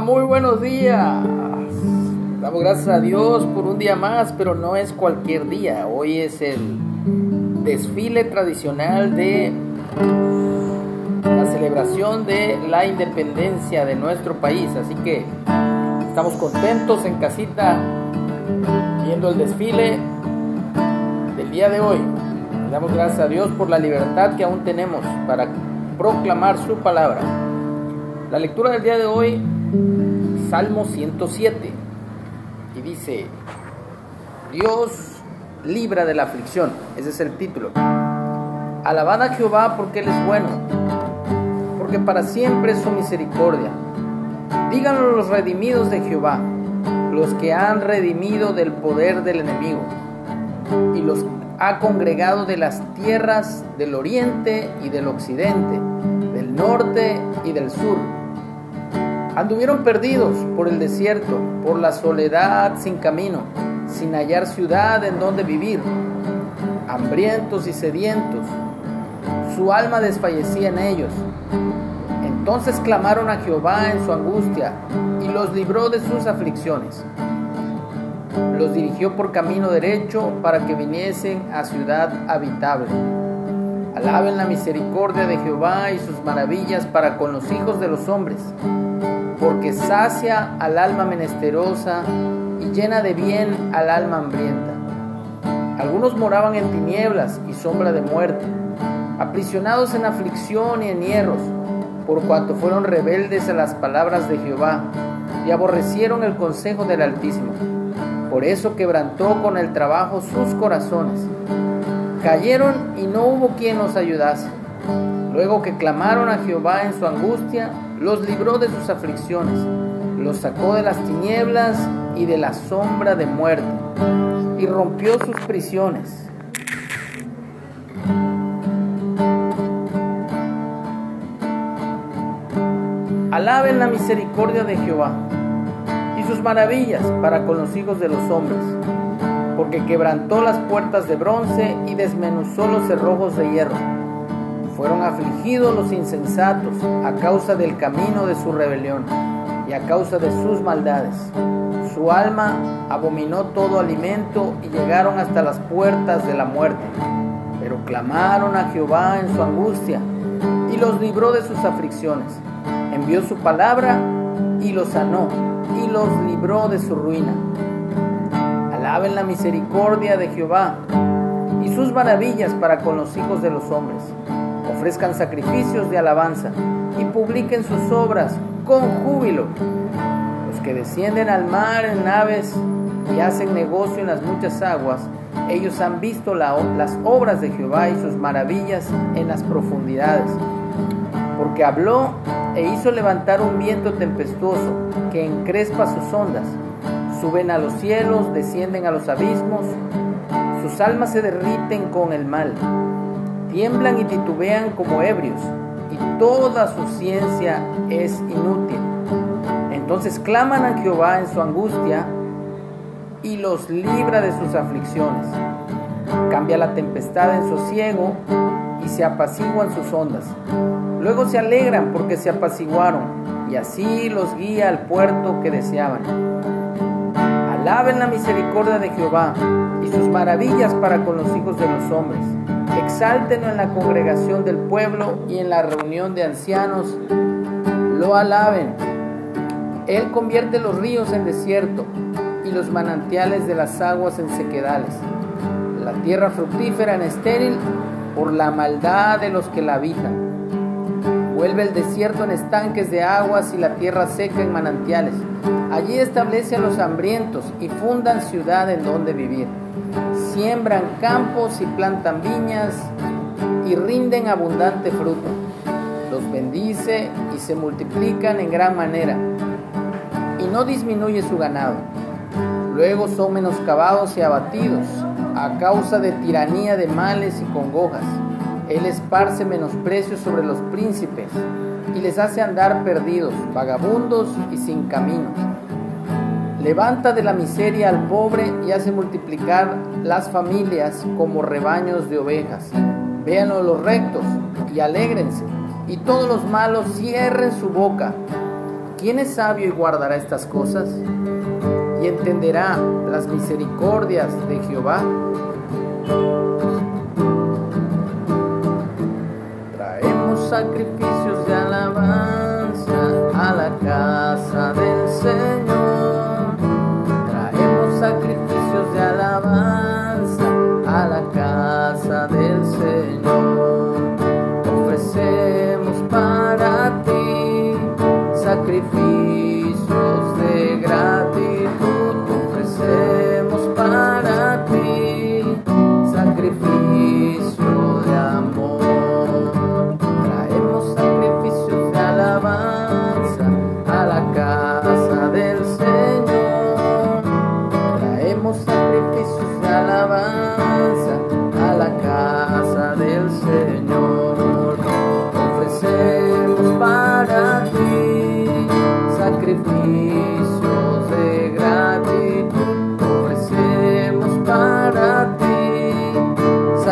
Muy buenos días. Damos gracias a Dios por un día más, pero no es cualquier día. Hoy es el desfile tradicional de la celebración de la independencia de nuestro país. Así que estamos contentos en casita viendo el desfile del día de hoy. Damos gracias a Dios por la libertad que aún tenemos para proclamar su palabra. La lectura del día de hoy, Salmo 107, y dice, Dios libra de la aflicción, ese es el título. Alabad a Jehová porque Él es bueno, porque para siempre es su misericordia. Díganlo los redimidos de Jehová, los que han redimido del poder del enemigo, y los ha congregado de las tierras del oriente y del occidente, del norte y del sur Anduvieron perdidos por el desierto, por la soledad sin camino, sin hallar ciudad en donde vivir, hambrientos y sedientos. Su alma desfallecía en ellos. Entonces clamaron a Jehová en su angustia y los libró de sus aflicciones. Los dirigió por camino derecho para que viniesen a ciudad habitable. Alaben la misericordia de Jehová y sus maravillas para con los hijos de los hombres porque sacia al alma menesterosa y llena de bien al alma hambrienta. Algunos moraban en tinieblas y sombra de muerte, aprisionados en aflicción y en hierros, por cuanto fueron rebeldes a las palabras de Jehová y aborrecieron el consejo del Altísimo. Por eso quebrantó con el trabajo sus corazones. Cayeron y no hubo quien los ayudase. Luego que clamaron a Jehová en su angustia, los libró de sus aflicciones, los sacó de las tinieblas y de la sombra de muerte, y rompió sus prisiones. Alaben la misericordia de Jehová y sus maravillas para con los hijos de los hombres, porque quebrantó las puertas de bronce y desmenuzó los cerrojos de hierro fueron afligidos los insensatos a causa del camino de su rebelión y a causa de sus maldades. Su alma abominó todo alimento y llegaron hasta las puertas de la muerte. Pero clamaron a Jehová en su angustia y los libró de sus aflicciones. Envió su palabra y los sanó y los libró de su ruina. Alaben la misericordia de Jehová y sus maravillas para con los hijos de los hombres ofrezcan sacrificios de alabanza y publiquen sus obras con júbilo. Los que descienden al mar en naves y hacen negocio en las muchas aguas, ellos han visto las obras de Jehová y sus maravillas en las profundidades. Porque habló e hizo levantar un viento tempestuoso que encrespa sus ondas. Suben a los cielos, descienden a los abismos, sus almas se derriten con el mal tiemblan y titubean como ebrios, y toda su ciencia es inútil. Entonces claman a Jehová en su angustia y los libra de sus aflicciones. Cambia la tempestad en sosiego y se apaciguan sus ondas. Luego se alegran porque se apaciguaron y así los guía al puerto que deseaban. Alaben la misericordia de Jehová y sus maravillas para con los hijos de los hombres Exáltenlo en la congregación del pueblo y en la reunión de ancianos. Lo alaben. Él convierte los ríos en desierto y los manantiales de las aguas en sequedales. La tierra fructífera en estéril por la maldad de los que la habitan. Vuelve el desierto en estanques de aguas y la tierra seca en manantiales. Allí establece a los hambrientos y fundan ciudad en donde vivir siembran campos y plantan viñas y rinden abundante fruto. Los bendice y se multiplican en gran manera y no disminuye su ganado. Luego son menoscabados y abatidos a causa de tiranía de males y congojas. Él esparce menosprecio sobre los príncipes y les hace andar perdidos, vagabundos y sin camino. Levanta de la miseria al pobre y hace multiplicar las familias como rebaños de ovejas. Véanlo los rectos y alégrense, y todos los malos cierren su boca. ¿Quién es sabio y guardará estas cosas? Y entenderá las misericordias de Jehová.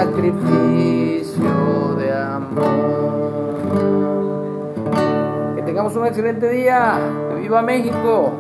sacrificio de amor. Que tengamos un excelente día. ¡Que viva México!